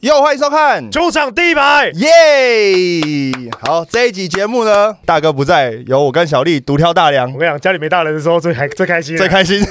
又欢迎收看。主场第一排，耶！好，这一集节目呢，大哥不在，由我跟小丽独挑大梁。我，跟你讲，家里没大人的时候最开最开心啊，最开心。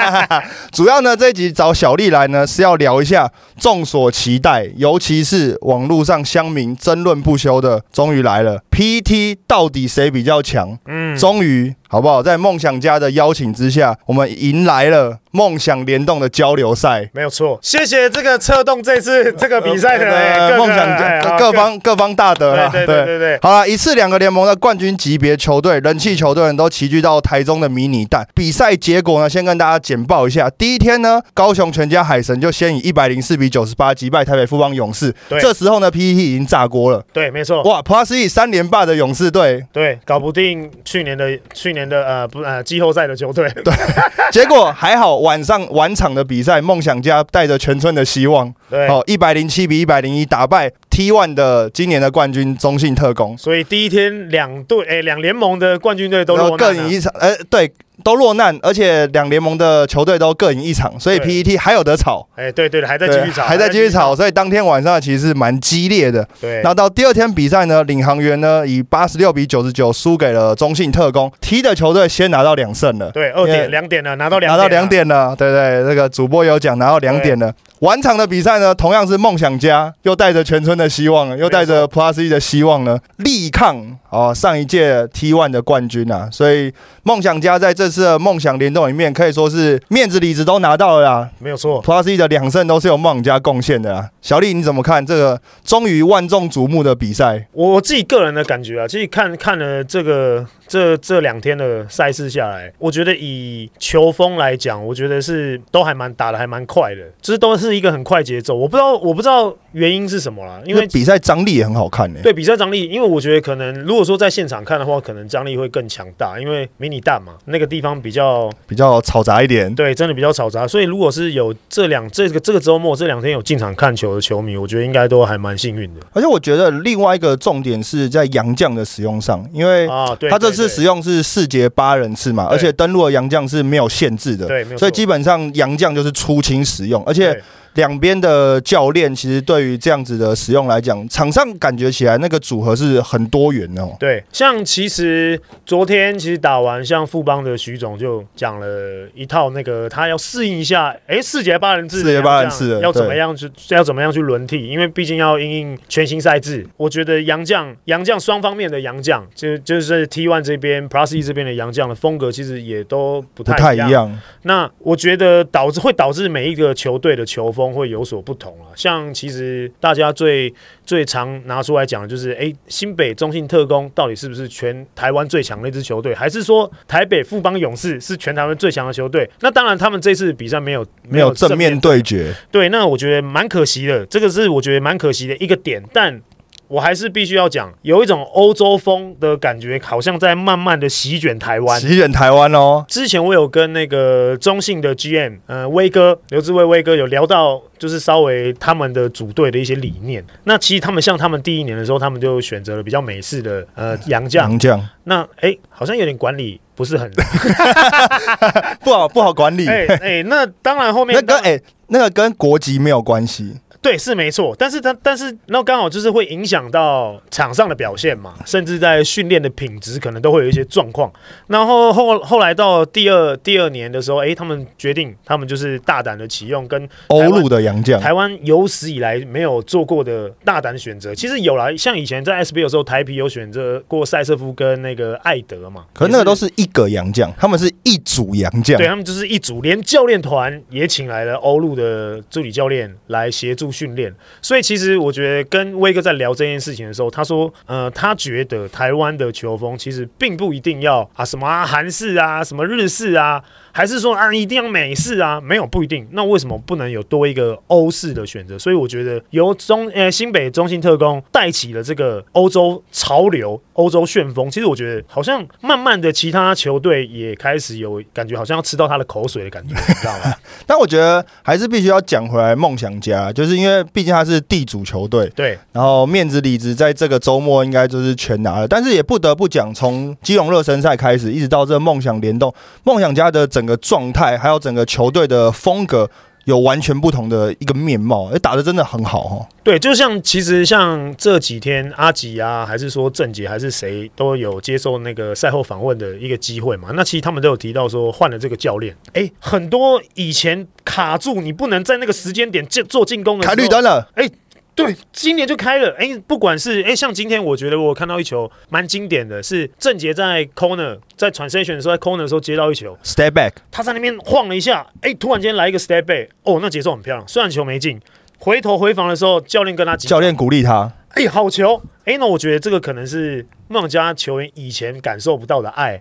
主要呢，这一集找小丽来呢，是要聊一下众所期待，尤其是网络上乡民争论不休的，终于来了，PT 到底谁比较强？嗯，终于，好不好？在梦想家的邀请之下，我们迎来了梦想联动的交流赛。没有错。谢谢这个策动这次这个比赛的哎各梦想家各方各方大德啦，对对对好了，一次两个联盟的冠军级别球队、人气球队人都齐聚到台中的迷你蛋。比赛结果呢，先跟大家简报一下。第一天呢，高雄全家海神就先以一百零四比九十八击败台北富邦勇士。对这时候呢，PPT 已经炸锅了。对，没错，哇，Plus E 三连霸的勇士队，对，搞不定去年的去年的呃不呃季后赛的球队，对 结果还好，晚上晚场的比赛，梦想家带着全村的希望，对，哦，一百零七比一百零一打败 T One 的今年的冠军中信特工。所以第一天两队哎两联盟的冠军队都各赢一场，呃，对，都落难，而且两联盟的球队都各赢一场，所以 PET 还有得吵，哎，对对对，还在继续吵，还在继续吵，，所以当天晚上其实是蛮激烈的。对。然后到第二天比赛呢，领航员呢以八十六比九十九输给了中信特工，T 的球队先拿到两胜了。对，二点两点了，拿到两拿到两点了，对对，那个主播有讲拿到两点了。晚场的比赛呢，同样是梦想家又带着全村的希望，又带着 Plus E 的希望呢，力抗哦上一届 T One 的冠军啊，所以梦想家在这次的梦想联动里面可以说是面子里子都拿到了啦。没有错。Plus E 的两胜都是由梦想家贡献的啦。小丽你怎么看这个终于万众瞩目的比赛？我我自己个人的感觉啊，其实看看了这个这这两天的赛事下来，我觉得以球风来讲，我觉得是都还蛮打的还蛮快的，就是都是一个很快节奏。我不知道我不知道原因是什么啦，因为比赛张力也很好看呢、对比赛张力，因为我觉得可能如果说在现场看的话，可能张力会更强大，因为迷你蛋嘛，那个地方比较比较嘈杂一点。对，真的比较嘈杂。所以如果是有这两这个这个周末这两天有进场看球的球迷，我觉得应该都还蛮幸运的而且我觉得另外一个重点是在杨将的使用上，因为啊。对，他这次使用是四节八人次嘛，对而且登录的杨将是没有限制的，对，所以基本上杨将就是出清使用，而且对两边的教练其实对于这样子的使用来讲，场上感觉起来那个组合是很多元的哦。对，像其实昨天其实打完，像富邦的徐总就讲了一套那个他要适应一下，哎，四节八人制，四节八人制要怎么样去要怎么样去轮替，因为毕竟要因应全新赛制。我觉得杨将杨将双方面的杨将，就就是 T One 这边 Plus E 这边的杨将的风格，其实也都不不太一样。太一样，那我觉得导致会导致每一个球队的球风会有所不同啊。像其实大家最最常拿出来讲的就是，哎，新北中信特工到底是不是全台湾最强的一支球队，还是说台北富邦勇士是全台湾最强的球队？那当然，他们这次比赛没有没有正面对决，对，那我觉得蛮可惜的，这个是我觉得蛮可惜的一个点，但。我还是必须要讲，有一种欧洲风的感觉，好像在慢慢的席卷台湾。席卷台湾哦。之前我有跟那个中信的 GM，呃，威哥刘志威威哥有聊到，就是稍微他们的组队的一些理念。那其实他们像他们第一年的时候，他们就选择了比较美式的呃洋将。洋将那哎、好像有点管理不是很 不好不好管理，哎哎、那当然后面那跟哎、那个跟国籍没有关系，对，是没错，但是他但是那刚好就是会影响到场上的表现嘛，甚至在训练的品质可能都会有一些状况。然后后后来到第二第二年的时候，诶，他们决定他们就是大胆的启用跟欧陆的洋将，台湾有史以来没有做过的大胆选择。其实有啦，像以前在 SBL 的时候，台皮有选择过塞瑟夫跟那个艾德嘛，可是那个都是。是一个洋将，他们是一组洋将对，他们就是一组，连教练团也请来了欧陆的助理教练来协助训练。所以其实我觉得跟威哥在聊这件事情的时候，他说，呃，他觉得台湾的球风其实并不一定要啊什么啊韩式啊，什么日式啊，还是说啊一定要美式啊？没有不一定。那为什么不能有多一个欧式的选择？所以我觉得由中呃新北中心特工带起了这个欧洲潮流、欧洲旋风。其实我觉得好像慢慢的其他球队也开始有感觉，好像要吃到他的口水的感觉，你知道吗？但我觉得还是必须要讲回来梦想家，就是因为毕竟他是地主球队，对然后面子里子在这个周末应该就是全拿了，但是也不得不讲，从基隆热身赛开始，一直到这个梦想联动，梦想家的整个状态，还有整个球队的风格。有完全不同的一个面貌，哎，打的真的很好哦。对，就像其实像这几天阿吉啊，还是说郑杰，还是谁都有接受那个赛后访问的一个机会嘛。那其实他们都有提到说换了这个教练，哎，很多以前卡住你不能在那个时间点进做进攻的，开绿灯了，哎。对，今年就开了。哎，不管是哎，像今天，我觉得我看到一球蛮经典的，是郑杰在 corner 在 transition 的时候，在 corner 的时候接到一球，step back，他在那边晃了一下，哎，突然间来一个 step back，哦，那节奏很漂亮。虽然球没进，回头回防的时候，教练跟他教练鼓励他，哎，好球。哎，那我觉得这个可能是孟加球员以前感受不到的爱。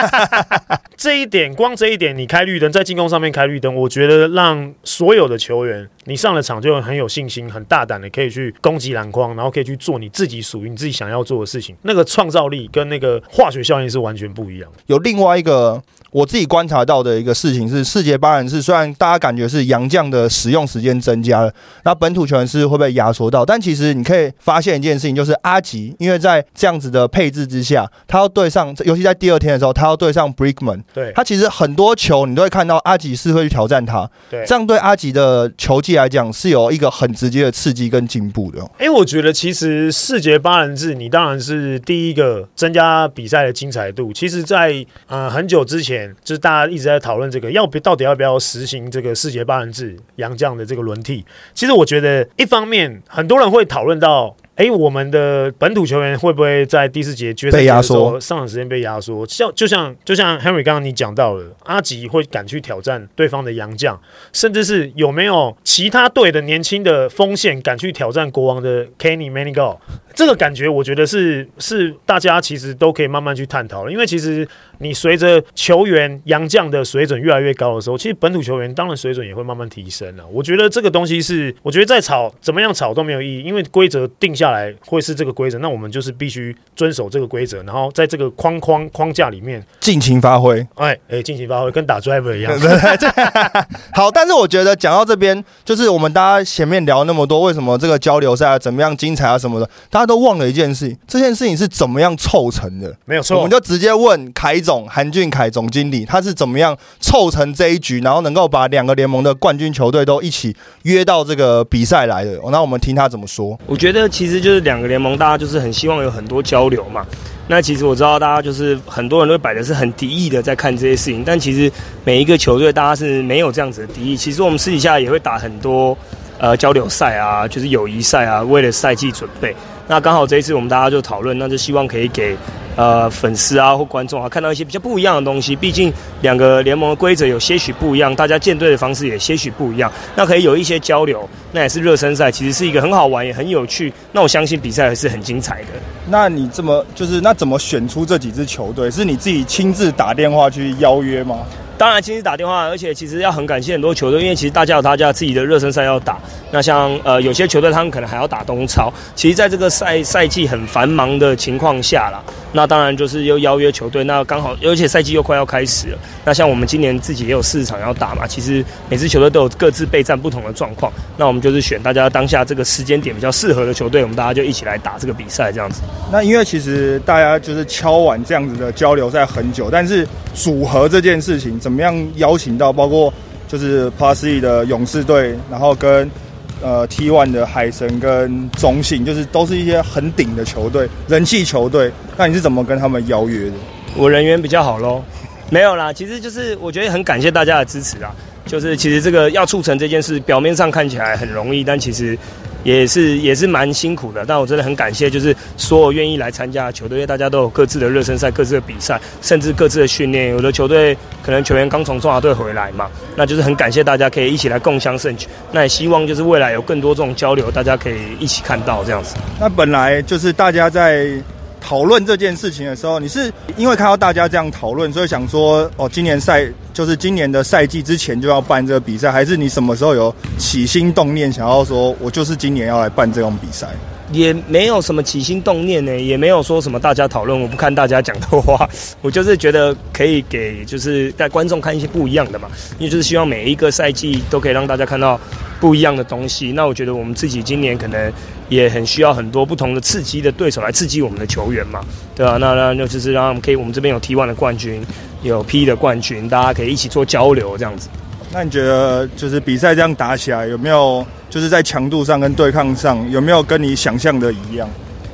这一点，光这一点，你开绿灯在进攻上面开绿灯，我觉得让所有的球员，你上了场就很有信心、很大胆的可以去攻击篮筐，然后可以去做你自己属于你自己想要做的事情。那个创造力跟那个化学效应是完全不一样。有另外一个我自己观察到的一个事情是，世界八人是虽然大家感觉是洋将的使用时间增加了，那本土球员是会被压缩到，但其实你可以发现一件事情。就是阿吉，因为在这样子的配置之下，他要对上，尤其在第二天的时候，他要对上 Brickman。对，他其实很多球你都会看到阿吉是会去挑战他。对，这样对阿吉的球技来讲是有一个很直接的刺激跟进步的。哎，我觉得其实四节八人制，你当然是第一个增加比赛的精彩度。其实，在呃很久之前，就是大家一直在讨论这个要不到底要不要实行这个四节八人制杨绛的这个轮替。其实我觉得一方面很多人会讨论到。哎，我们的本土球员会不会在第四节决赛的时候上场时间被压缩？像就像就像 Henry 刚刚你讲到了，阿吉会敢去挑战对方的洋将，甚至是有没有其他队的年轻的锋线敢去挑战国王的 Kenny Manigo？这个感觉我觉得是是大家其实都可以慢慢去探讨了，因为其实你随着球员洋将的水准越来越高的时候，其实本土球员当然水准也会慢慢提升了。我觉得这个东西是，我觉得再吵怎么样吵都没有意义，因为规则定下来会是这个规则，那我们就是必须遵守这个规则，然后在这个框框框架里面尽情发挥。哎哎，尽情发挥，跟打 driver 一样。好，但是我觉得讲到这边，就是我们大家前面聊那么多，为什么这个交流赛啊怎么样精彩啊什么的，大家。都忘了一件事情，这件事情是怎么样凑成的？没有错，我们就直接问凯总韩俊凯总经理，他是怎么样凑成这一局，然后能够把两个联盟的冠军球队都一起约到这个比赛来的？那我们听他怎么说。我觉得其实这就是两个联盟，大家就是很希望有很多交流嘛。那其实我知道大家就是很多人都摆的是很敌意的在看这些事情，但其实每一个球队大家是没有这样子的敌意。其实我们私底下也会打很多呃交流赛啊，就是友谊赛啊，为了赛季准备。那刚好这一次我们大家就讨论，那就希望可以给呃粉丝啊或观众啊看到一些比较不一样的东西。毕竟两个联盟的规则有些许不一样，大家建队的方式也些许不一样。那可以有一些交流，那也是热身赛，其实是一个很好玩也很有趣。那我相信比赛还是很精彩的。那你这么就是那怎么选出这几支球队？是你自己亲自打电话去邀约吗？当然，亲自打电话，而且其实要很感谢很多球队，因为其实大家有大家自己的热身赛要打。那像呃有些球队他们可能还要打冬超，其实在这个赛赛季很繁忙的情况下啦，那当然就是又邀约球队，那刚好而且赛季又快要开始了。那像我们今年自己也有四场要打嘛，其实每支球队都有各自备战不同的状况。那我们就是选大家当下这个时间点比较适合的球队，我们大家就一起来打这个比赛这样子。那因为其实大家就是敲完这样子的交流赛很久，但是组合这件事情。怎么样邀请到包括就是 Plus E 的勇士队，然后跟呃 T One 的海神跟中信，就是都是一些很顶的球队，人气球队。那你是怎么跟他们邀约的？我人缘比较好喽，没有啦，其实就是我觉得很感谢大家的支持啊。就是其实这个要促成这件事，表面上看起来很容易，但其实。也是也是蛮辛苦的，但我真的很感谢，就是所有愿意来参加球队，因为大家都有各自的热身赛、各自的比赛，甚至各自的训练。有的球队可能球员刚从中华队回来嘛，那就是很感谢大家可以一起来共襄盛举。那也希望就是未来有更多这种交流，大家可以一起看到这样子。那本来就是大家在。讨论这件事情的时候，你是因为看到大家这样讨论，所以想说哦，今年赛就是今年的赛季之前就要办这个比赛，还是你什么时候有起心动念想要说，我就是今年要来办这种比赛？也没有什么起心动念呢，也没有说什么大家讨论，我不看大家讲的话，我就是觉得可以给就是带观众看一些不一样的嘛，因为就是希望每一个赛季都可以让大家看到不一样的东西。那我觉得我们自己今年可能。也很需要很多不同的刺激的对手来刺激我们的球员嘛，对吧？那那那就是让我们可以，我们这边有 T1 的冠军，有 P 的冠军，大家可以一起做交流这样子。那你觉得就是比赛这样打起来，有没有就是在强度上跟对抗上，有没有跟你想象的一样？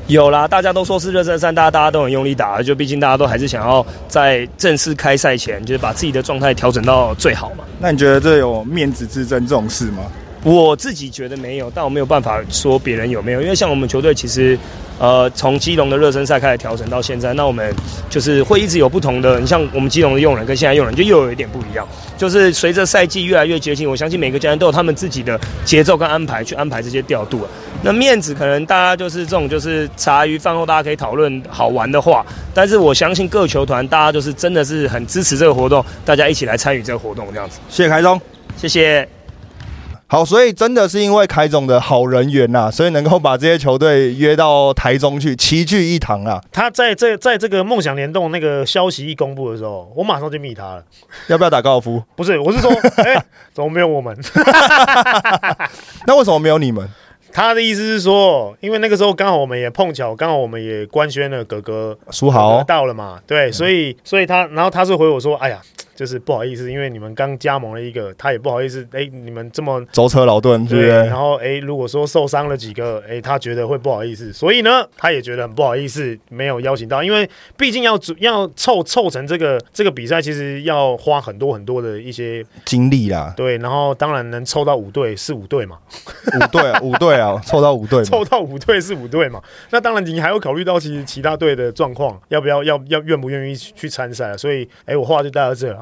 有啦，大家都说是热身赛，大家大家都很用力打，就毕竟大家都还是想要在正式开赛前，就是把自己的状态调整到最好嘛。那你觉得这有面子之争这种事吗？我自己觉得没有，但我没有办法说别人有没有，因为像我们球队其实，呃，从基隆的热身赛开始调整到现在，那我们就是会一直有不同的。你像我们基隆的用人跟现在用人就又有一点不一样，就是随着赛季越来越接近，我相信每个教练都有他们自己的节奏跟安排去安排这些调度。那面子可能大家就是这种，就是茶余饭后大家可以讨论好玩的话，但是我相信各球团大家就是真的是很支持这个活动，大家一起来参与这个活动这样子。谢谢凯总，谢谢。好，所以真的是因为凯总的好人缘呐，所以能够把这些球队约到台中去齐聚一堂啊。他在这在这个梦想联动那个消息一公布的时候，我马上就密他了。要不要打高尔夫？不是，我是说，哎，怎么没有我们？那为什么没有你们？他的意思是说，因为那个时候刚好我们也碰巧，刚好我们也官宣了哥哥苏豪到了嘛，对，所以所以他然后他是回我说，哎呀。就是不好意思，因为你们刚加盟了一个，他也不好意思。哎，你们这么舟车劳顿，对不对？然后哎，如果说受伤了几个，哎，他觉得会不好意思，所以呢，他也觉得很不好意思，没有邀请到。因为毕竟要主要凑凑成这个这个比赛，其实要花很多很多的一些精力啦。对，然后当然能凑到五队是五队嘛，五队啊，五队啊，凑到五队，凑到五队是五队嘛。那当然你还要考虑到其实其他队的状况，要不要要要愿不愿意去参赛。所以哎，我话就带到这了。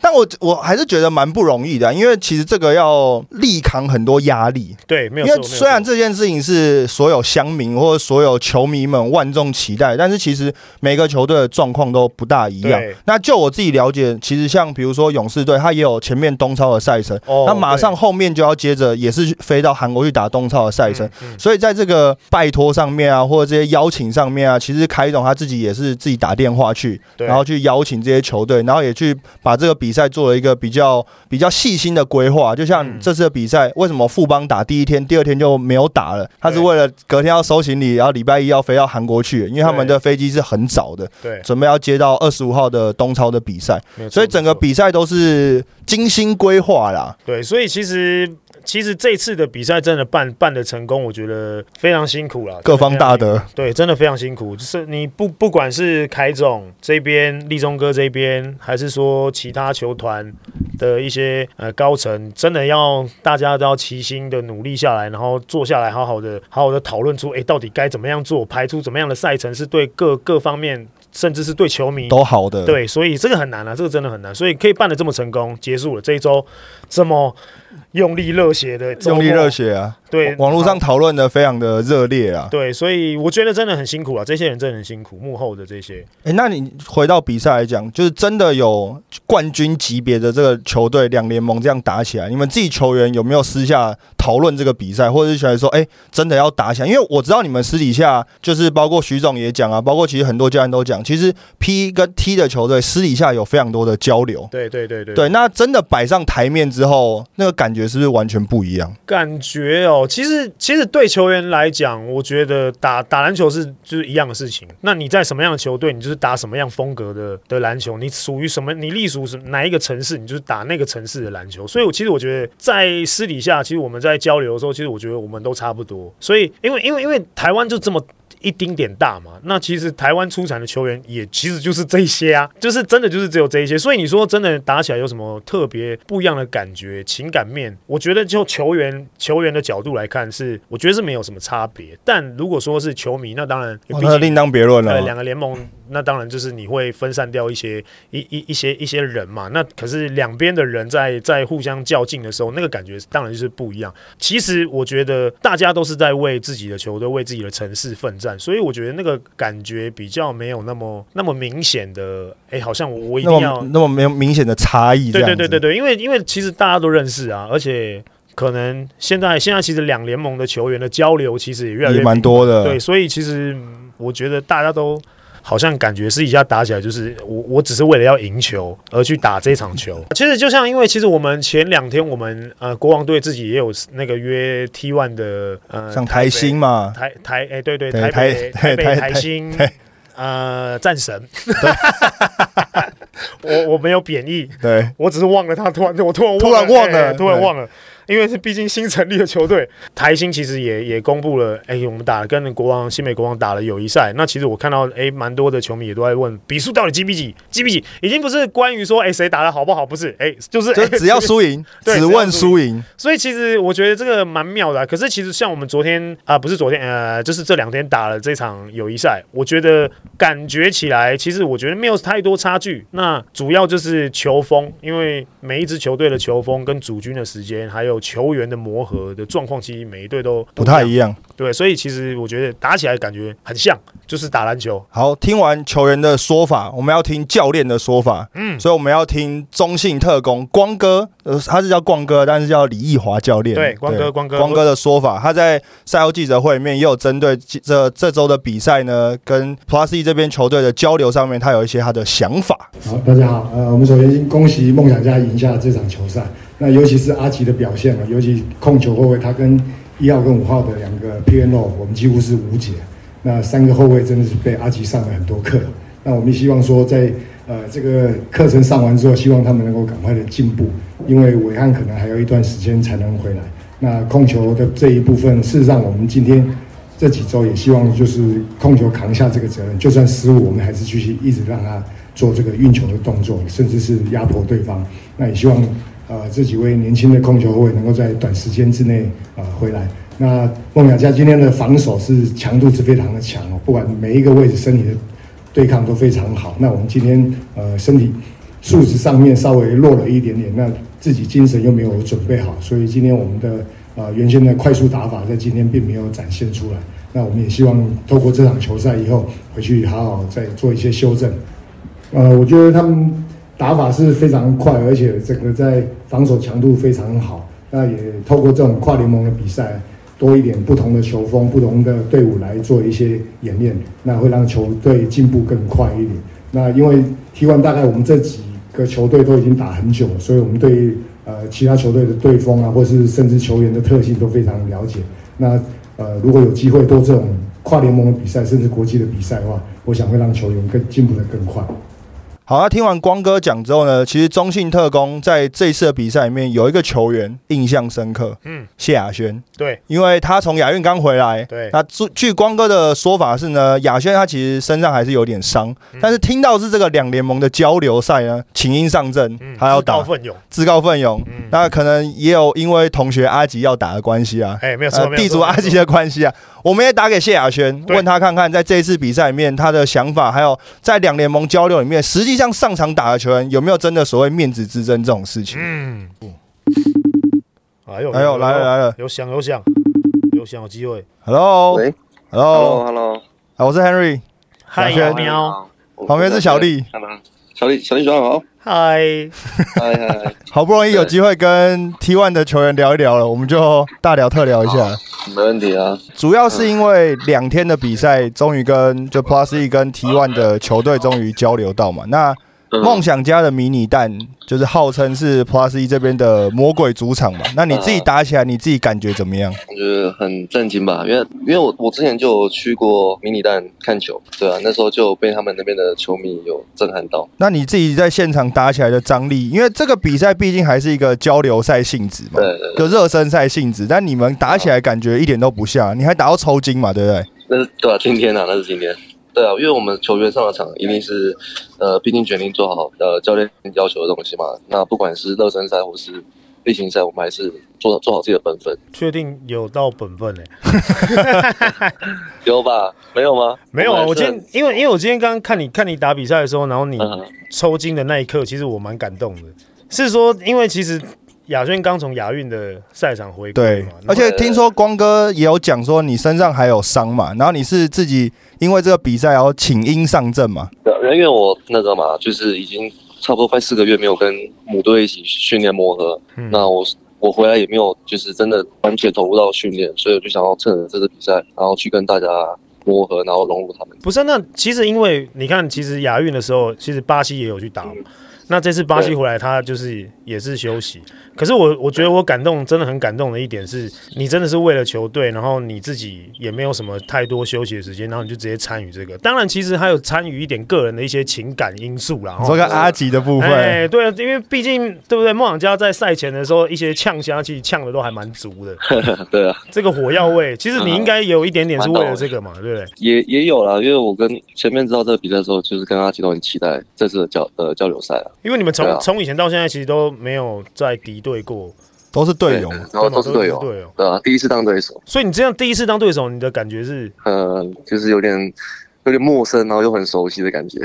但我我还是觉得蛮不容易的，因为其实这个要力扛很多压力。对，没有。因为虽然这件事情是所有乡民或者所有球迷们万众期待，但是其实每个球队的状况都不大一样。那就我自己了解，其实像比如说勇士队，他也有前面东超的赛程，那马上后面就要接着也是飞到韩国去打东超的赛程。所以在这个拜托上面啊，或者这些邀请上面啊，其实凯总他自己也是自己打电话去，然后去邀请这些球队。然后也去把这个比赛做了一个比较比较细心的规划。就像这次的比赛，为什么富邦打第一天，第二天就没有打了？他是为了隔天要收行李，然后礼拜一要飞到韩国去，因为他们的飞机是很早的，对，准备要接到二十五号的东超的比赛，所以整个比赛都是精心规划啦。对，所以其实。其实这次的比赛真的办办的成功，我觉得非常辛苦了，各方大德。对，真的非常辛苦。就是你不不管是凯总这边、立中哥这边，还是说其他球团的一些呃高层，真的要大家都要齐心的努力下来，然后坐下来好好的、好好的讨论出，哎，到底该怎么样做，排出怎么样的赛程是对各各方面，甚至是对球迷都好的。对，所以这个很难啊，这个真的很难。所以可以办的这么成功，结束了这一周这么。用力热血的，用力热血啊！对，网络上讨论的非常的热烈啊！对，所以我觉得真的很辛苦啊，这些人真的很辛苦，幕后的这些。哎，那你回到比赛来讲，就是真的有冠军级别的这个球队两联盟这样打起来，你们自己球员有没有私下讨论这个比赛，或者是觉得说，哎，真的要打起来？因为我知道你们私底下就是包括徐总也讲啊，包括其实很多教练都讲，其实 P 跟 T 的球队私底下有非常多的交流。对对对对。对，那真的摆上台面之后，那个感觉。是不是完全不一样？感觉哦，其实其实对球员来讲，我觉得打打篮球是就是一样的事情。那你在什么样的球队，你就是打什么样风格的的篮球。你属于什么？你隶属什哪一个城市，你就是打那个城市的篮球。所以，我其实我觉得在私底下，其实我们在交流的时候，其实我觉得我们都差不多。所以，因为因为因为台湾就这么。一丁点大嘛，那其实台湾出产的球员也其实就是这些啊，就是真的就是只有这一些，所以你说真的打起来有什么特别不一样的感觉？情感面，我觉得就球员球员的角度来看是，我觉得是没有什么差别。但如果说是球迷，那当然那另当别论了。两个联盟。那当然就是你会分散掉一些一一一些一些人嘛。那可是两边的人在在互相较劲的时候，那个感觉当然就是不一样。其实我觉得大家都是在为自己的球队、为自己的城市奋战，所以我觉得那个感觉比较没有那么那么明显的。哎，好像我我一定要那么没有明显的差异。对对对对对，因为因为其实大家都认识啊，而且可能现在现在其实两联盟的球员的交流其实也越来越蛮多的。对，所以其实我觉得大家都。好像感觉是一下打起来就是我，我只是为了要赢球而去打这场球。其实就像，因为其实我们前两天我们呃国王队自己也有那个约 T one 的呃，像台星嘛，台台哎对对台北台北台星呃战神。我我没有贬义，对，我只是忘了他，突然我突然突然忘了哎突然忘了。因为是毕竟新成立的球队，台新其实也也公布了，哎、我们打了跟国王新美国王打了友谊赛。那其实我看到，哎、蛮多的球迷也都在问比数到底几比几，几比几，已经不是关于说，哎、谁打的好不好，不是，哎、就是就只要 输赢，对只问输赢。所以其实我觉得这个蛮妙的啊、可是其实像我们昨天啊、不是昨天，呃，就是这两天打了这场友谊赛，我觉得感觉起来，其实我觉得没有太多差距。那主要就是球风，因为每一支球队的球风跟主军的时间，还有球员的磨合的状况，其实每一队都不太。一样。对，所以其实我觉得打起来感觉很像，就是打篮球。好，听完球员的说法，我们要听教练的说法。嗯，所以我们要听中信特工光哥，呃，他是叫光哥，但是叫李义华教练。对光哥光哥光哥的说法，他在赛后记者会里面也有针对这这周的比赛呢，跟 Plus E 这边球队的交流上面，他有一些他的想法。好，大家好，呃，我们首先先恭喜梦想家赢下这场球赛。那尤其是阿吉的表现啊，尤其控球后卫，他跟一号跟五号的两个 P N O，我们几乎是无解。那三个后卫真的是被阿吉上了很多课。那我们希望说在，呃这个课程上完之后，希望他们能够赶快的进步，因为伟汉可能还有一段时间才能回来。那控球的这一部分，事实上我们今天这几周也希望就是控球扛下这个责任，就算失误，我们还是继续一直让他做这个运球的动作，甚至是压迫对方。那也希望呃这几位年轻的控球后卫能够在短时间之内呃回来。那梦想家今天的防守是强度是非常的强哦，不管每一个位置身体的对抗都非常好。那我们今天呃身体素质上面稍微弱了一点点，那自己精神又没有准备好，所以今天我们的呃原先的快速打法在今天并没有展现出来。那我们也希望透过这场球赛以后回去好好再做一些修正。呃，我觉得他们打法是非常快，而且整个在防守强度非常好。那也透过这种跨联盟的比赛，多一点不同的球风、不同的队伍来做一些演练，那会让球队进步更快一点。那因为 T1 大概我们这几个球队都已经打很久，所以我们对呃其他球队的队风啊，或是甚至球员的特性都非常了解。那呃，如果有机会多这种跨联盟的比赛，甚至国际的比赛的话，我想会让球员更进步的更快。好，那听完光哥讲之后呢，其实中信特工在这一次的比赛里面有一个球员印象深刻，嗯，谢亚轩，对，因为他从亚运刚回来，对。那据据光哥的说法是呢，亚轩他其实身上还是有点伤，但是听到是这个两联盟的交流赛呢，请缨上阵，嗯，他要打自告，奋勇，自告奋勇。嗯，那可能也有因为同学阿吉要打的关系啊，哎，没有错，呃，没有错地主阿吉的关系啊，我们也打给谢亚轩，对。问他看看在这一次比赛里面他的想法，还有在两联盟交流里面，实际上上场打的球员有没有真的所谓面子之争这种事情？嗯，哎呦，哎呦，来了来了有响有响有响有机会，，Hello，Hello，喂。Hello，Hello，啊我是 Henry，嗨喵，旁边是小丽，小李，小李早上好，嗨，嗨嗨 嗨，好不容易有机会跟 T One 的球员聊一聊了，我们就大聊特聊一下。没问题啊，主要是因为两天的比赛，终于跟就 Plus E 跟 T One 的球队终于交流到嘛。那嗯梦想家的迷你蛋就是号称是 Plus E 这边的魔鬼主场嘛。那你自己打起来，你自己感觉怎么样？我觉得很震惊吧，因为因为我我之前就有去过迷你蛋看球，对啊，那时候就被他们那边的球迷有震撼到，那你自己在现场打起来的张力，因为这个比赛毕竟还是一个交流赛性质嘛，对对对，就热身赛性质。但你们打起来感觉一点都不像，你还打到抽筋嘛，对不对？那是对啊，今天啊，那是今天。对啊，因为我们球员上了场，一定是呃，毕竟决定做好呃教练要求的东西嘛。那不管是热身赛或是例行赛，我们还是做做好自己的本分。确定有到本分嘞？有吧？没有吗？没有啊，我今天因为因为我今天刚刚看你看你打比赛的时候，然后你嗯抽筋的那一刻，其实我蛮感动的。是说，因为其实亚轩刚从亚运的赛场回归对，，而且听说光哥也有讲说你身上还有伤嘛，然后你是自己因为这个比赛然后请缨上阵嘛。对，因为我那个嘛，就是已经差不多快四个月没有跟母队一起训练磨合，嗯那我我回来也没有就是真的完全投入到训练，所以我就想要趁着这次比赛，然后去跟大家磨合，然后融入他们。不是，那其实因为你看，其实亚运的时候，其实巴西也有去打嘛。那这次巴西回来，他就是也是休息。可是我我觉得我感动，真的很感动的一点是，你真的是为了球队，然后你自己也没有什么太多休息的时间，然后你就直接参与这个。当然，其实还有参与一点个人的一些情感因素啦。说个阿吉的部分，哎，对啊，因为毕竟对不对？梦想家在赛前的时候，一些呛虾其实呛的都还蛮足的。对啊，这个火药味，其实你应该有一点点是为了这个嘛，对不对？也也有啦，因为我跟前面知道这个比赛的时候，就是跟阿吉都很期待这次的交呃交流赛啊。因为你们从从以前到现在，其实都没有在敌对过，都是队友。然后都是队友，队友。对啊，第一次当对手，所以你这样第一次当对手，你的感觉是？呃，就是有点有点陌生，然后又很熟悉的感觉。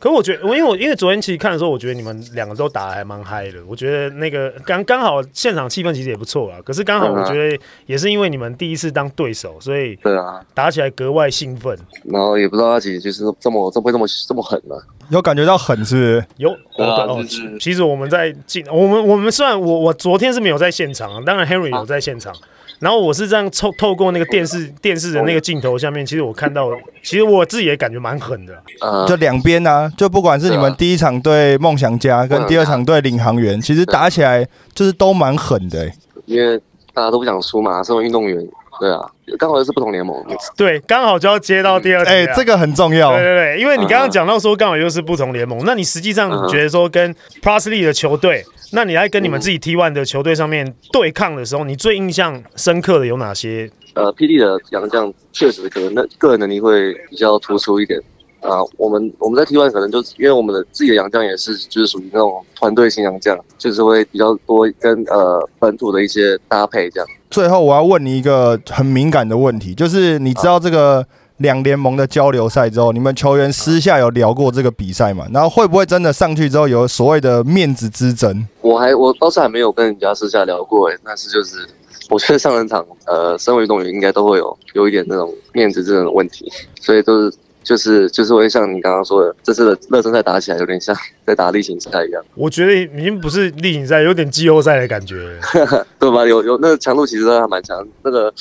可我觉得，我因为我因为昨天其实看的时候，我觉得你们两个都打的还蛮嗨的。我觉得那个刚刚好现场气氛其实也不错啊。可是刚好我觉得也是因为你们第一次当对手，所以对啊，打起来格外兴奋。然后也不知道阿姐就是这么这么会这么这么狠呢、有感觉到狠是不是？有对啊哦就是其实我们在进，我们我们虽然我我昨天是没有在现场，当然 Henry 有在现场。然后我是这样透透过那个电视电视的那个镜头下面，其实我看到，其实我自己也感觉蛮狠的。啊，就两边啊，就不管是你们第一场对梦想家，跟第二场对领航员，其实打起来就是都蛮狠的、欸。因为大家都不想输嘛，身为运动员，对啊，刚好又是不同联盟，对，刚好就要接到第二题哎、了这个很重要对。对对，因为你刚刚讲到说刚好又是不同联盟，那你实际上觉得说跟 Plusley 的球队，那你来跟你们自己 T1 的球队上面对抗的时候，你最印象深刻的有哪些？呃，PD 的杨将确实可能那个人能力会比较突出一点啊。我们我们在 T1 可能就是因为我们的自己的杨将也是就是属于那种团队型杨将，就是会比较多跟呃本土的一些搭配这样。最后我要问你一个很敏感的问题，就是你知道这个两联盟的交流赛之后，你们球员私下有聊过这个比赛吗？然后会不会真的上去之后有所谓的面子之争？我还我倒是还没有跟人家私下聊过哎，但是就是我觉得上人场呃，身为运动员应该都会有有一点那种面子这种问题，所以都是。就是就是会像你刚刚说的，这次的热身赛打起来有点像在打例行赛一样，我觉得已经不是例行赛，有点季后赛的感觉了。对吧？有有那个强度其实还蛮强，那个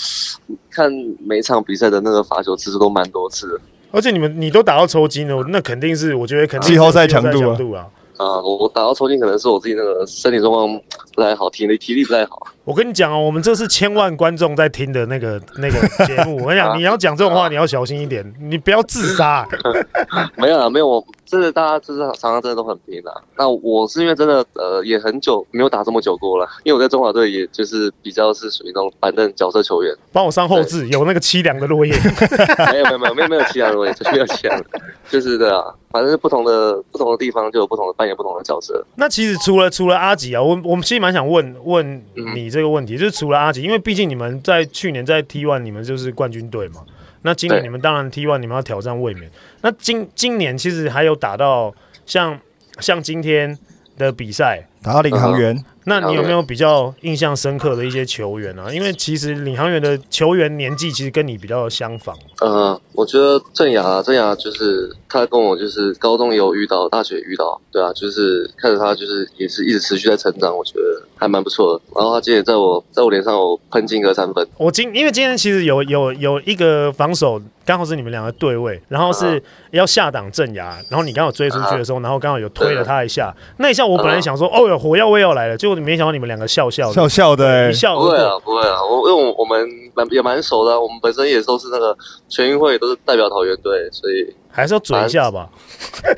看每场比赛的那个罚球次数都蛮多次的而且你们你都打到抽筋了，那肯定是我觉得肯定是季后赛强度啊强度啊。啊。我我打到抽筋可能是我自己那个身体状况不太好，体力体力不太好。我跟你讲哦，我们这是千万观众在听的那个 那个节目。我跟你讲，你要讲这种话，你要小心一点，你不要自杀。没有啊，没有，我真的大家就是常常真的都很拼啦。那我是因为真的呃也很久没有打这么久过了，因为我在中华队也就是比较是属于那种板凳角色球员，帮我上后置，有那个凄凉的落叶。没有没有没有没有没有凄凉的落叶，没有凄凉，就是的啊，反正是不同的不同的地方就有不同的扮演不同的角色。那其实除了除了阿吉啊，我我们其实蛮想问问你这个问题，就是除了阿吉，因为毕竟你们在去年在 T One 你们就是冠军队嘛，那今年你们当然 T One 你们要挑战卫冕，那今今年其实还有打到像像今天的比赛，打到领航员，那你有没有比较印象深刻的一些球员啊？因为其实领航员的球员年纪其实跟你比较相仿，呃，我觉得郑雅，郑雅就是他跟我就是高中也有遇到，大学也遇到，对啊，就是看着他就是也是一直持续在成长，我觉得还蛮不错的。然后他今天在我在我脸上有喷进个三分，我今因为今天其实有有有一个防守刚好是你们两个对位，然后是要下挡郑雅，然后你刚好追出去的时候，然后刚好有推了他一下，那一下我本来想说哦哟火药味要来了，结果没想到你们两个笑笑的，笑笑的、欸一，笑不会。啊，不会啊，我因为我我们蛮也蛮熟的啊、我们本身也都是那个全运会都是代表桃园队，所以还是要嘴一下吧，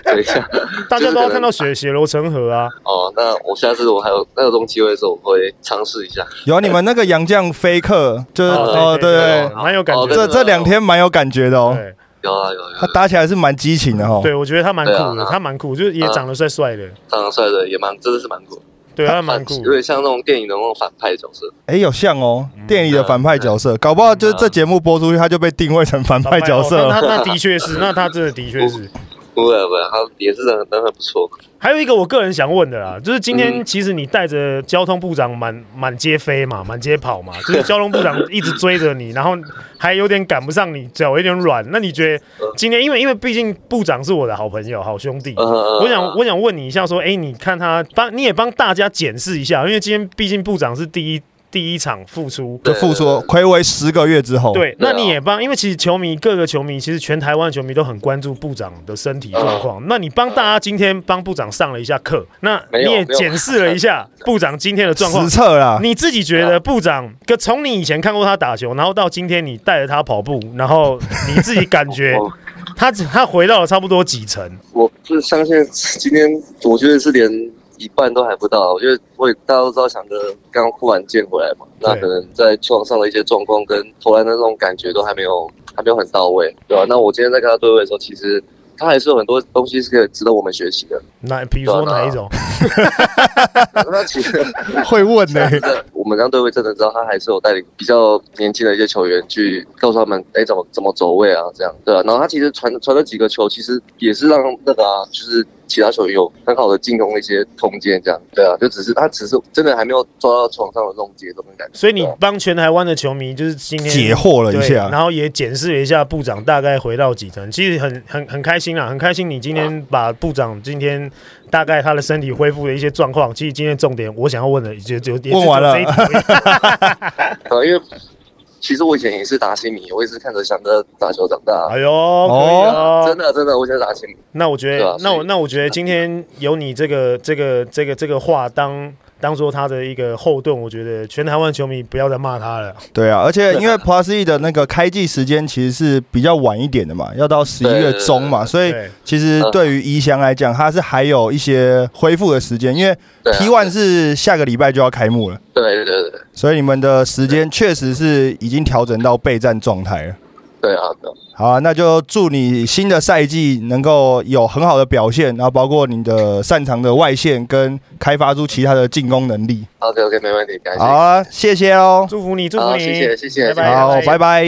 等一下 大家都要看到血血流成河啊！哦，那我下次我还有那种机会的时候，我会尝试一下。有啊你们那个杨绛飞客，就是哦，对蛮有感觉哦这。这两天蛮有感觉的哦，对有啊有他，打起来是蛮激情的哈。对，我觉得他蛮酷的，他蛮酷，就是也长得帅帅的，长得帅的也蛮真的是蛮酷，对他蛮酷有。点像那种电影的那种反派角色。哎，有像哦，电影的反派角色，搞不好就是这节目播出去，他就被定位成反派角色那那的确是，那他真的的确是。不会不会，他也是人人很不错。还有一个我个人想问的啦，就是今天其实你带着交通部长满满街飞嘛，满街跑嘛，就是交通部长一直追着你，然后还有点赶不上你，脚有点软。那你觉得今天，因为因为毕竟部长是我的好朋友、好兄弟，呃我想我想问你一下，说，哎，你看他帮你也帮大家检视一下，因为今天毕竟部长是第一第一场复出。就复出暌违十个月之后，对，那你也帮，因为其实球迷各个球迷，其实全台湾的球迷都很关注部长的身体状况。那你帮大家今天帮部长上了一下课，那你也检视了一下部长今天的状况实。测啦，你自己觉得部长，跟从你以前看过他打球，然后到今天你带着他跑步，然后你自己感觉 我他他回到了差不多几成？我不是相信今天，我觉得是连一半都还不到。我觉得我也大家都知道，翔哥刚忽然健回来嘛，那可能在球场上的一些状况跟投篮的那种感觉都还没有还没有很到位，对吧、那我今天在跟他对位的时候，其实他还是有很多东西是可以值得我们学习的。那比如说哪一种？那其实 会问呢、我们这样对位真的知道他还是有带领比较年轻的一些球员去告诉他们，哎、怎么怎么走位啊，这样对啊。然后他其实传传了几个球，其实也是让那个啊，就是其他球员有很好的进攻的一些空间，这样对啊。就只是他只是真的还没有抓到床上的那种节奏的感觉。所以你帮全台湾的球迷就是今天解惑了一，下然，后也检视了一下部长大概回到几成，其实很很很开心啊，很开心你今天把部长今天大概他的身体恢复的一些状况，其实今天重点我想要问的就就问完了 因为其实我以前也是打新迷，我也是看着翔哥打球长大。哎呦，可以啊，真的真的，我以前是打新迷。那我觉得，啊那我那我觉得今天有你这个这个这个这个话当当做他的一个后盾，我觉得全台湾球迷不要再骂他了。对啊，而且因为 Plus E 的那个开季时间其实是比较晚一点的嘛，要到十一月中嘛，所以，其实对于怡翔来讲，他是还有一些恢复的时间，因为 T One 是下个礼拜就要开幕了，对对对对。所以你们的时间确实是已经调整到备战状态了。对啊！对啊好啊，那就祝你新的赛季能够有很好的表现，然后包括你的擅长的外线跟开发出其他的进攻能力。OK OK，没问题，感谢。好啊，谢谢哦。祝福你，祝福你，谢谢谢谢拜拜，好，拜拜。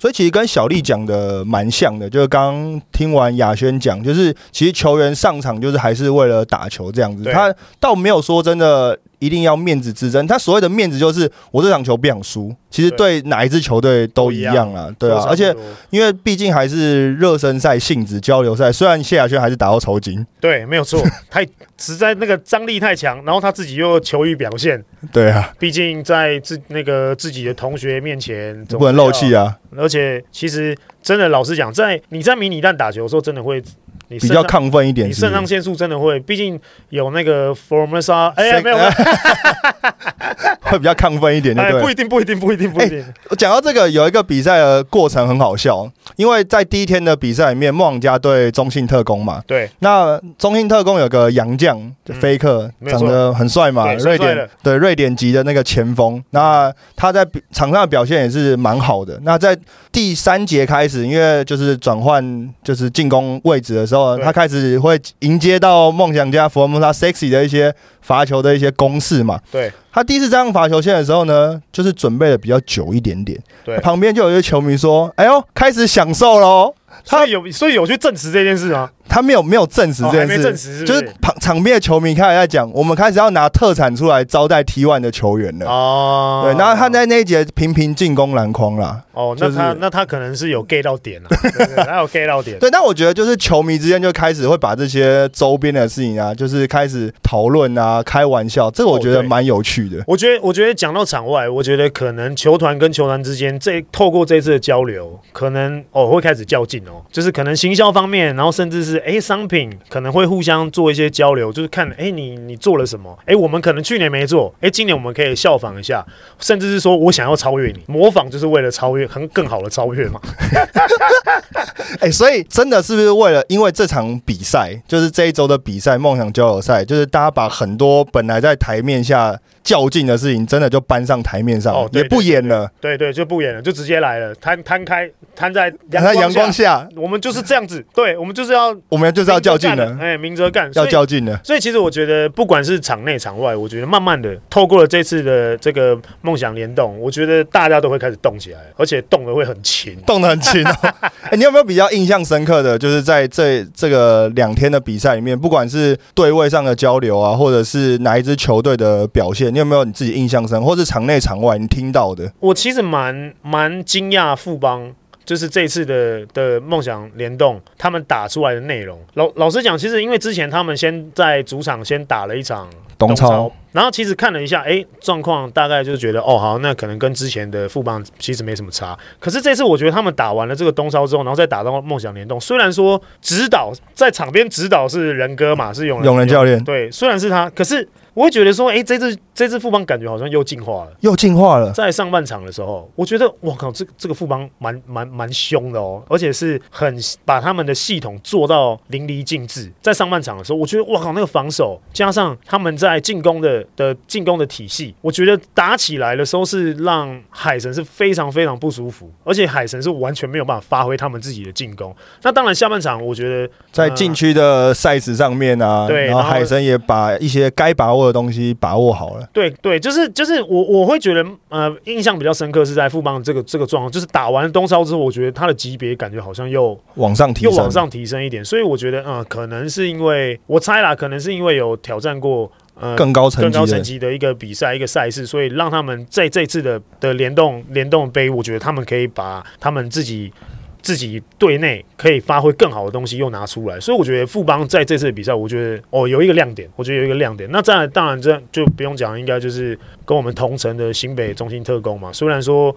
所以其实跟小丽讲的蛮像的，就是刚刚听完亚轩讲，就是其实球员上场就是还是为了打球这样子，他倒没有说真的一定要面子之争，他所谓的面子就是我这场球不想输，其实对。哪一支球队都一样啊，对啊，而且因为毕竟还是热身赛性质交流赛，虽然谢亚轩还是打到抽筋，对，没有错，太实在那个张力太强，然后他自己又球艺表现，对啊，毕竟在自那个自己的同学面前不能漏气啊。啊，而且其实真的老实讲，在你在迷你蛋打球的时候，真的会你比较亢奋一点你。肾上腺素真的会，毕竟有那个 Formosa，哎呀肾没有，会比较亢奋一点，对哎不对？不一定不一定不一定不一定，我讲到这个，有一个比赛的过程很好笑，因为在第一天的比赛里面，梦想家对中信特工嘛，对。那中信特工有个洋将，就嗯。菲克，长得很帅嘛，瑞典对瑞典籍的那个前锋，那他在比场上的表现也是蛮好的。那在第三节开始，因为就是转换就是进攻位置的时候，对他开始会迎接到梦想家佛蒙沙 sexy 的一些罚球的一些攻势嘛。对他第一次站上罚球线的时候呢，就是准备的比较久一点点，对，旁边就有一些球迷说：“哎呦，开始享受喽。”他有所以有去证实这件事吗？他没有没有证实这件事，证实就是是旁场边的球迷开始在讲，我们开始要拿特产出来招待 T one 的球员了。哦，对，然后他在那一节频频进攻篮筐啦。哦，那就是他那他可能是有 get 到点 了，对对他有 get 到点，对，那我觉得就是球迷之间就开始会把这些周边的事情啊，就是开始讨论啊，开玩笑，这个我觉得蛮有趣的。我觉得，我觉得讲到场外，我觉得可能球团跟球团之间，这透过这次的交流，可能哦会开始较劲哦，就是可能行销方面，然后甚至是哎商品可能会互相做一些交流，就是看哎你你做了什么，哎我们可能去年没做，哎今年我们可以效仿一下，甚至是说我想要超越你，模仿就是为了超越，很更好的超越嘛。哎、所以真的是不是为了因为这场比赛，就是这一周的比赛梦想交流赛，就是大家把很多本来在台面下较劲的事情，真的就搬上台面上，哦对也不演了，对对，就不演了，就直接来了，摊摊开摊在在阳光下。下，我们就是这样子，对我们就是要我们就是要较劲了，哎，明哲干，要较劲了。所以其实我觉得，不管是场内场外，我觉得慢慢的透过了这次的这个梦想联动，我觉得大家都会开始动起来，而且动的会很勤。动的很勤哦。哎、你有没有比较印象深刻的，就是在这这个两天的比赛里面，不管是对位上的交流啊，或者是哪一支球队的表现，你有没有你自己印象深，或是场内场外你听到的？我其实蛮蛮惊讶富邦。就是这次的的梦想联动，他们打出来的内容，老老实讲，其实因为之前他们先在主场先打了一场东超。然后其实看了一下，哎，状况大概就是觉得，哦，好，那可能跟之前的副帮其实没什么差。可是这次我觉得他们打完了这个东超之后，然后再打到梦想联动，虽然说指导在场边指导是人哥嘛，是永永仁教练，对，虽然是他，可是。我会觉得说，哎，这支这支富邦感觉好像又进化了，又进化了。在上半场的时候，我觉得，我靠，这这个富邦蛮蛮蛮凶的哦，而且是很把他们的系统做到淋漓尽致。在上半场的时候，我觉得，哇靠，那个防守加上他们在进攻的的进攻的体系，我觉得打起来的时候是让海神是非常非常不舒服，而且海神是完全没有办法发挥他们自己的进攻。那当然，下半场我觉得在禁区的赛事上面啊，对，然后海神也把一些该把握。的东西把握好了，对对，就是就是我我会觉得呃印象比较深刻是在富邦这个这个状况，就是打完东超之后，我觉得他的级别感觉好像又往上提，又往上提升一点，所以我觉得嗯，可能是因为我猜啦，可能是因为有挑战过呃更高层更高层级的一个比赛一个赛事，所以让他们在这次的的联动联动杯，我觉得他们可以把他们自己。自己队内可以发挥更好的东西又拿出来，所以我觉得富邦在这次的比赛，我觉得哦有一个亮点，我觉得有一个亮点。那在，当然这就不用讲，应该就是跟我们同城的新北中心特工嘛。虽然说。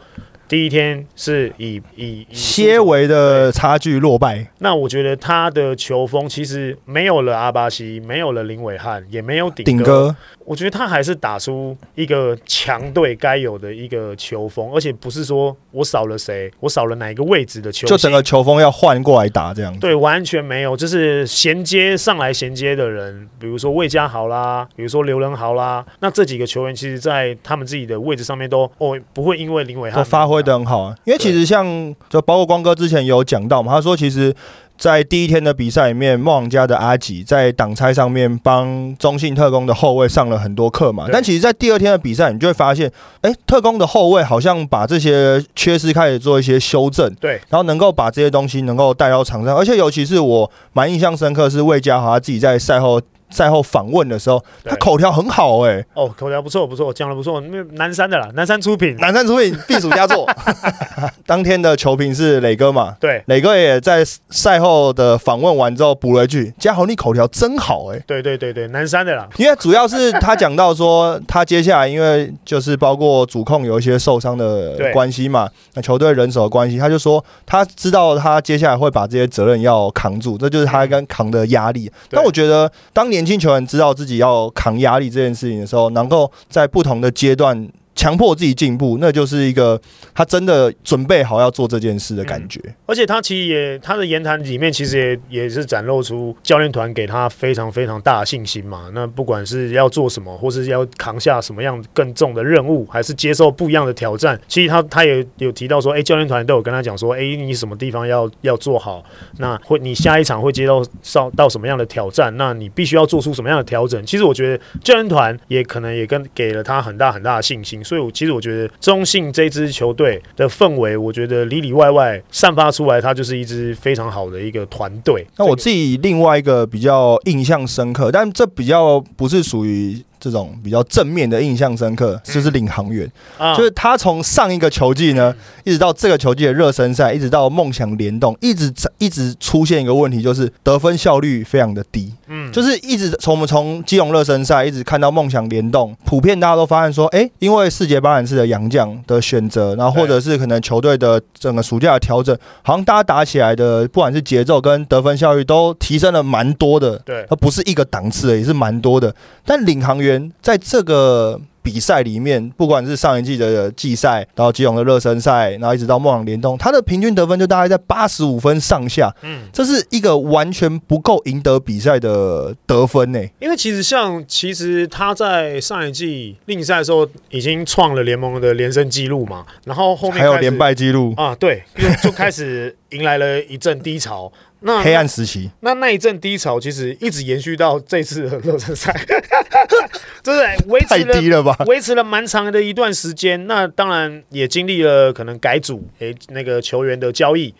第一天是以以些微的差距落败，那我觉得他的球风其实没有了阿巴西，没有了林伟汉，也没有顶哥，我觉得他还是打出一个强队该有的一个球风，而且不是说我少了谁，我少了哪一个位置的球，就整个球风要换过来打这样。对，完全没有，就是衔接上来衔接的人，比如说魏家豪啦，比如说刘仁豪啦，那这几个球员其实，在他们自己的位置上面都哦不会因为林伟汉发挥。的很好啊，因为其实像就包括光哥之前有讲到嘛，他说其实，在第一天的比赛里面，梦王家的阿吉在挡拆上面帮中信特工的后卫上了很多课嘛，但其实，在第二天的比赛，你就会发现，哎，特工的后卫好像把这些缺失开始做一些修正，对，然后能够把这些东西能够带到场上，而且尤其是我蛮印象深刻是魏家豪他自己在赛后。赛后访问的时候，他口条很好哎，哦，口条不错不错，讲的不错，那南山的啦，南山出品，南山出品必属佳作。当天的球评是磊哥嘛？对，磊哥也在赛后的访问完之后补了一句：“嘉豪，你口条真好哎。”对对对对，南山的啦，因为主要是他讲到说，他接下来因为就是包括主控有一些受伤的关系嘛，那球队人手的关系，他就说他知道他接下来会把这些责任要扛住，这就是他跟扛的压力。但我觉得当年。年轻球员知道自己要扛压力这件事情的时候，能够在不同的阶段。强迫自己进步，那就是一个他真的准备好要做这件事的感觉。而且他其实也他的言谈里面，其实也也是展露出教练团给他非常非常大的信心嘛。那不管是要做什么，或是要扛下什么样更重的任务，还是接受不一样的挑战，其实他他也有提到说，哎，教练团都有跟他讲说，哎，你什么地方要要做好，那会你下一场会接到上到什么样的挑战，那你必须要做出什么样的调整。其实我觉得教练团也可能也跟给了他很大很大的信心。所以，我其实我觉得中信这支球队的氛围，我觉得里里外外散发出来，它就是一支非常好的一个团队。那我自己另外一个比较印象深刻，但这比较不是属于。这种比较正面的印象深刻，就是领航员，就是他从上一个球季呢，一直到这个球季的热身赛，一直到梦想联动，一直一直出现一个问题，就是得分效率非常的低。嗯，就是一直从我们从基隆热身赛一直看到梦想联动，普遍大家都发现说，哎，因为世界巴兰式的洋将的选择，然后或者是可能球队的整个暑假的调整，好像大家打起来的不管是节奏跟得分效率都提升了蛮多的。对，它不是一个档次，也是蛮多的。但领航员。在这个比赛里面，不管是上一季的季赛，然后基隆的热身赛，然后一直到梦想联动，他的平均得分就大概在八十五分上下。嗯，这是一个完全不够赢得比赛的得分呢。因为其实像，其实他在上一季另赛的时候已经创了联盟的连胜纪录嘛，然后后面还有连败记录啊，对，就就开始迎来了一阵低潮。那黑暗时期，那那一阵低潮其实一直延续到这次的热身赛，就是维持太低了吧？维持了蛮长的一段时间。那当然也经历了可能改组，诶，那个球员的交易。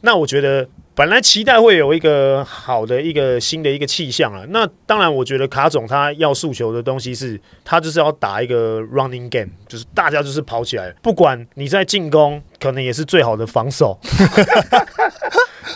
那我觉得本来期待会有一个好的一个新的一个气象啊。那当然，我觉得卡总他要诉求的东西是，他就是要打一个 running game，就是大家就是跑起来，不管你在进攻，可能也是最好的防守。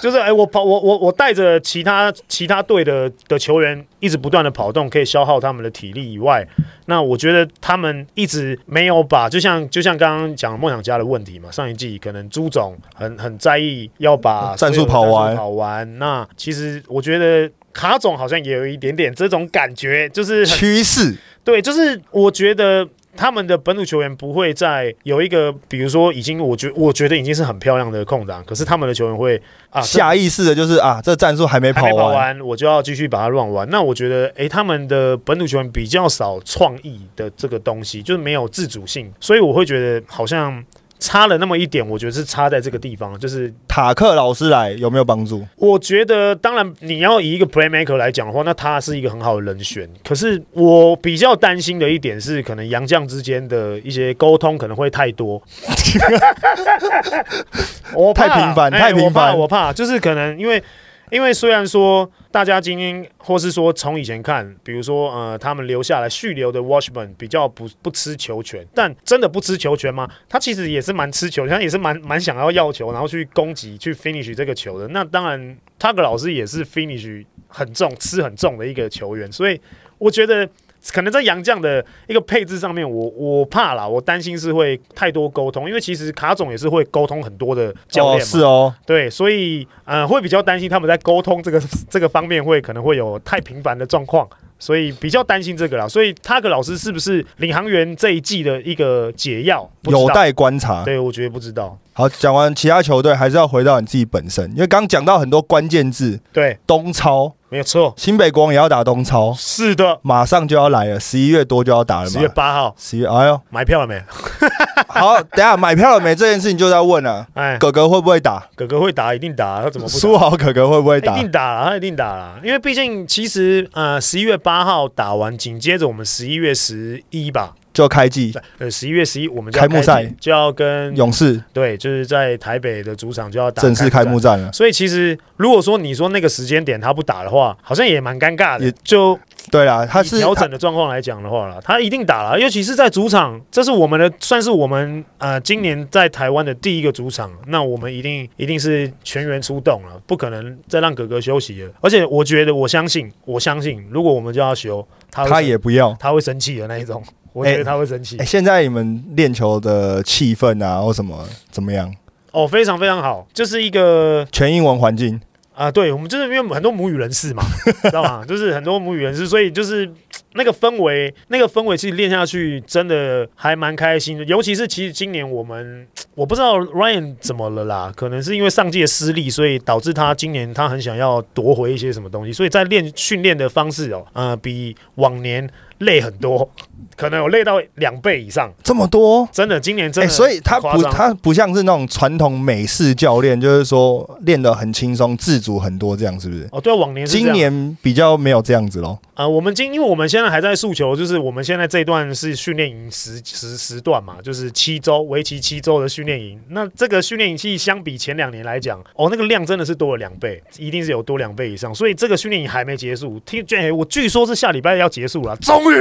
就是哎、我跑我我我带着其他其他队的的球员一直不断的跑动，可以消耗他们的体力以外，那我觉得他们一直没有把，就像就像刚刚讲梦想家的问题嘛，上一季可能朱总很很在意要把战术跑完跑完。那其实我觉得卡总好像也有一点点这种感觉，就是趋势对，就是我觉得他们的本土球员不会再有一个，比如说已经我觉我觉得已经是很漂亮的空档，可是他们的球员会啊下意识的就是啊，这战术还没跑完，我就要继续把它乱玩。那我觉得，诶，他们的本土球员比较少创意的这个东西，就是没有自主性，所以我会觉得好像差了那么一点。我觉得是差在这个地方，就是塔克老师来有没有帮助？我觉得，当然你要以一个 playmaker 来讲的话，那他是一个很好的人选。可是我比较担心的一点是，可能杨将之间的一些沟通可能会太多。我怕太频繁哎太频繁我怕，我怕就是可能因为。因为虽然说大家今天，或是说从以前看，比如说呃，他们留下来续留的 Watchman 比较不不吃球权，但真的不吃球权吗？他其实也是蛮吃球，他也是蛮蛮想要要球，然后去攻击、去 finish 这个球的。那当然，他个老师也是 finish 很重、吃很重的一个球员，所以我觉得可能在杨将的一个配置上面，我我怕啦，我担心是会太多沟通，因为其实卡总也是会沟通很多的教练哦，是哦，对，所以呃会比较担心他们在沟通这个 这个方面会可能会有太频繁的状况。所以比较担心这个啦，所以他个老师是不是领航员这一季的一个解药？有待观察。对，我觉得不知道。好，讲完其他球队，还是要回到你自己本身，因为刚刚讲到很多关键字，对，东超，没有错，新北国王也要打东超，是的。马上就要来了，十一月多就要打了十月。八号十月，哎呦，买票了没？好，等下买票了没？这件事情就在问了，哎，哥哥会不会打？哥哥会打，一定打，他怎么不打？苏豪哥哥会不会打一？定打了，他一定打了，因为毕竟其实呃十一月八号打完，紧接着我们十一月十一吧，就开季，呃十一月十一我们就要开幕赛就要跟勇士对，就是在台北的主场就要打正式开幕战。了。所以其实如果说你说那个时间点他不打的话，好像也蛮尴尬的也。就对啦，他以是调整的状况来讲的话啦，他一定打了，尤其是在主场，这是我们的算是我们呃今年在台湾的第一个主场，那我们一定一定是全员出动了，不可能再让哥哥休息了。而且我觉得，我相信，我相信，如果我们就要休，他他也不要。他会生气的那一种，我觉得他会生气。哎，现在你们练球的气氛啊，或什么怎么样？哦，非常非常好，就是一个全英文环境，啊，对我们就是因为很多母语人士嘛，知道吗？就是很多母语人士，所以就是 那个氛围，那个氛围其实练下去真的还蛮开心的。尤其是其实今年我们 我不知道 Ryan 怎么了啦，可能是因为上届失利，所以导致他今年他很想要夺回一些什么东西，所以在练训练的方式哦，呃，比往年累很多，可能有累到两倍以上。这么多。真的，今年真哎、的、所以他不，他不像是那种传统美式教练，就是说练得很轻松，自主很多，这样是不是？哦，对啊，往年是这今样年比较没有这样子咯。啊，我们今因为我们现在还在诉求，就是我们现在这一段是训练营时时时段嘛，就是七周为期七周的训练营。那这个训练营期相比前两年来讲，哦，那个量真的是多了两倍，一定是有多两倍以上。所以这个训练营还没结束，听，哎我据说是下礼拜要结束了，终于。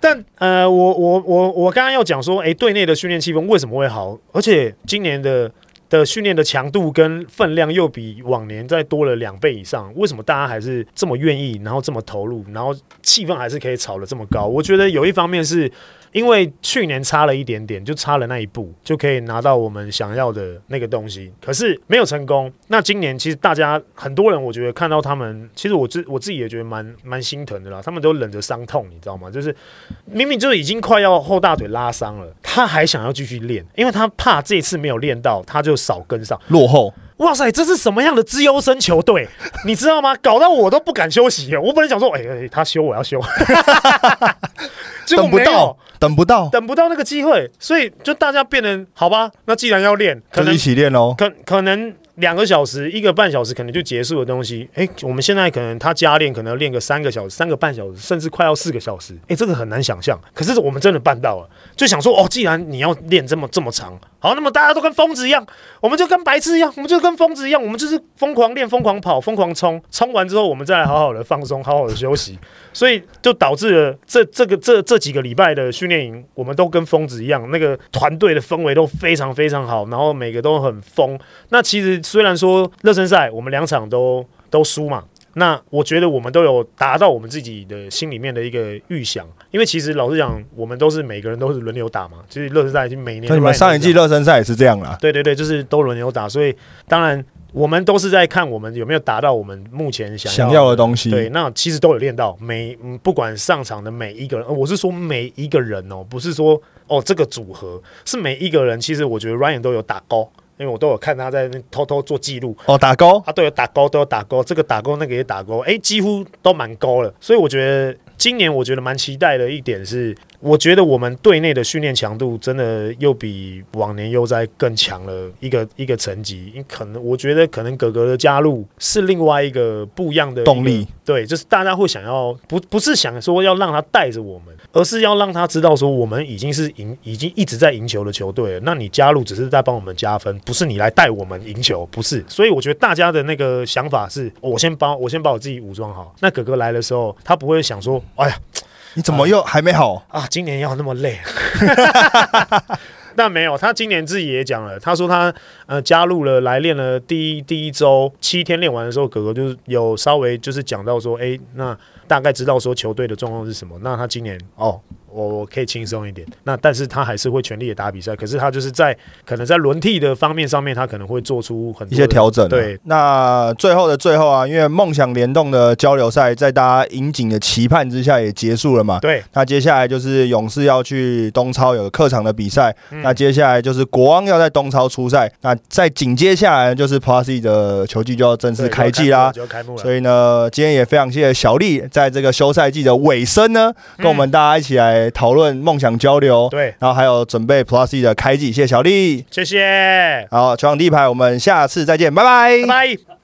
但呃，我我我我刚刚要讲说，哎，队内的训练气氛为什么会好？而且今年的的训练的强度跟分量又比往年再多了两倍以上，为什么大家还是这么愿意，然后这么投入，然后气氛还是可以炒的这么高？我觉得有一方面是因为去年差了一点点，就差了那一步，就可以拿到我们想要的那个东西，可是没有成功。那今年其实大家很多人，我觉得看到他们，其实我自我自己也觉得蛮蛮心疼的啦，他们都忍着伤痛，你知道吗？就是明明就是已经快要后大腿拉伤了，他还想要继续练，因为他怕这一次没有练到，他就少跟上。落后，哇塞，这是什么样的资优生球队？你知道吗？搞到我都不敢休息。我本来想说，哎、哎他休我要休，结果没有等不到，等不到，那个机会，所以就大家变成好吧，那既然要练，可能一起练喽。可可能两个小时、一个半小时可能就结束的东西，哎、我们现在可能他加练，可能要练个三个小时、三个半小时，甚至快要四个小时，哎、这个很难想象。可是我们真的办到了，就想说，哦，既然你要练这么这么长，好，那么大家都跟疯子一样，我们就跟白痴一样，我们就跟疯子一样，我们就是疯狂练、疯狂跑、疯狂冲，冲完之后我们再来好好的放松、好好的休息。所以就导致了这这个这这几个礼拜的训练营，我们都跟疯子一样，那个团队的氛围都非常非常好，然后每个都很疯。那其实实虽然说热身赛我们两场都都输嘛，那我觉得我们都有达到我们自己的心里面的一个预想，因为其实老实讲，我们都是每个人都是轮流打嘛，其实热身赛已经每年那你们上一季热身赛也是这样啦。对对对，就是都轮流打，所以当然我们都是在看我们有没有达到我们目前想想要要的东西，对，那其实都有练到每嗯，不管上场的每一个人，呃我是说每一个人哦，不是说哦这个组合是每一个人。其实我觉得 Ryan 都有打勾，因为我都有看他在那偷偷做记录，哦，打勾，他都有打勾，都有打勾，这个打勾那个也打勾，哎，几乎都蛮高了。所以我觉得今年我觉得蛮期待的一点是，我觉得我们队内的训练强度真的又比往年又在更强了一个一个层级。因可能我觉得可能哥哥的加入是另外一个不一样的一动力，对，就是大家会想要不不是想说要让他带着我们，而是要让他知道说我们已经是赢，已经一直在赢球的球队了。那你加入只是在帮我们加分，不是你来带我们赢球，不是。所以我觉得大家的那个想法是，我先帮我先把我自己武装好。那哥哥来的时候，他不会想说，哎呀你怎么又还没好？啊，今年要那么累。那没有，他今年自己也讲了，他说他呃加入了来练了第一第一周七天练完的时候，哥哥就是有稍微就是讲到说，哎，那大概知道说球队的状况是什么。那他今年哦，我我可以轻松一点。那但是他还是会全力的打比赛，可是他就是在可能在轮替的方面上面，他可能会做出很多一些调整啊。对，那最后的最后啊，因为梦想联动的交流赛在大家引颈的期盼之下也结束了嘛。对，那接下来就是勇士要去东超有客场的比赛，嗯那接下来就是国王要在东超出赛，那再紧接下来就是 Plus 的球季就要正式开季啦。就要开幕了。所以呢，今天也非常谢谢小丽在这个休赛季的尾声呢，跟我们大家一起来讨论梦想交流，对，然后还有准备 Plus 的开机，谢谢小丽。谢谢，好，球场第一排，我们下次再见，拜拜拜拜。